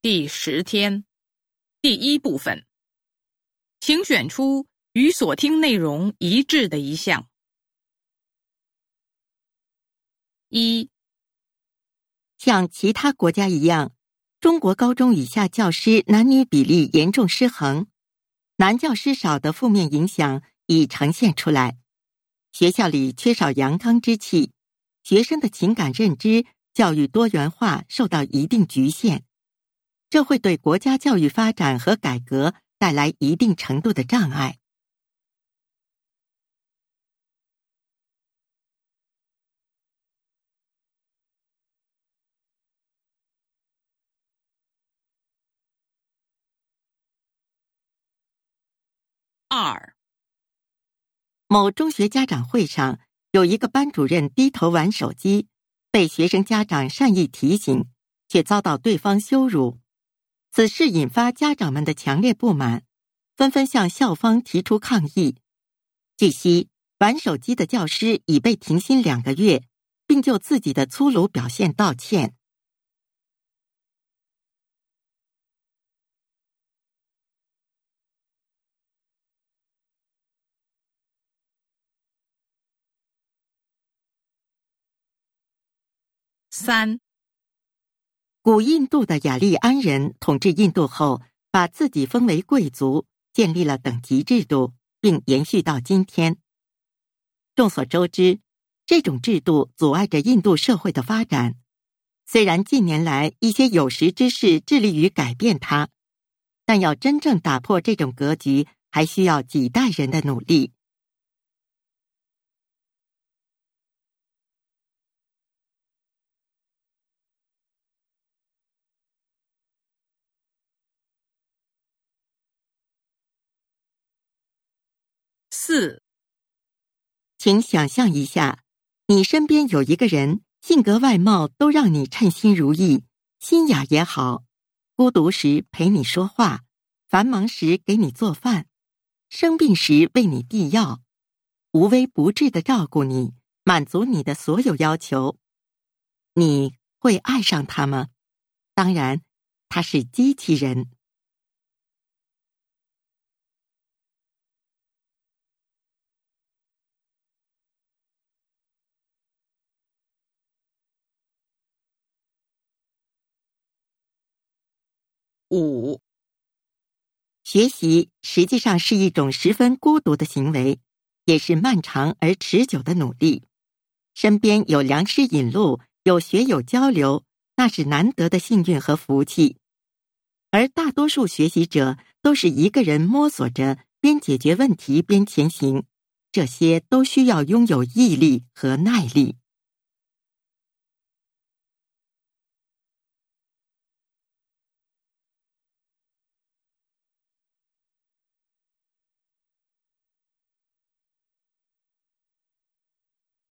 第十天，第一部分，请选出与所听内容一致的一项。一，像其他国家一样，中国高中以下教师男女比例严重失衡，男教师少的负面影响已呈现出来。学校里缺少阳刚之气，学生的情感认知。教育多元化受到一定局限，这会对国家教育发展和改革带来一定程度的障碍。二，某中学家长会上，有一个班主任低头玩手机。被学生家长善意提醒，却遭到对方羞辱，此事引发家长们的强烈不满，纷纷向校方提出抗议。据悉，玩手机的教师已被停薪两个月，并就自己的粗鲁表现道歉。三，古印度的雅利安人统治印度后，把自己封为贵族，建立了等级制度，并延续到今天。众所周知，这种制度阻碍着印度社会的发展。虽然近年来一些有识之士致力于改变它，但要真正打破这种格局，还需要几代人的努力。四，请想象一下，你身边有一个人，性格外貌都让你称心如意，心雅也好，孤独时陪你说话，繁忙时给你做饭，生病时为你递药，无微不至的照顾你，满足你的所有要求，你会爱上他吗？当然，他是机器人。五，学习实际上是一种十分孤独的行为，也是漫长而持久的努力。身边有良师引路，有学友交流，那是难得的幸运和福气。而大多数学习者都是一个人摸索着，边解决问题边前行，这些都需要拥有毅力和耐力。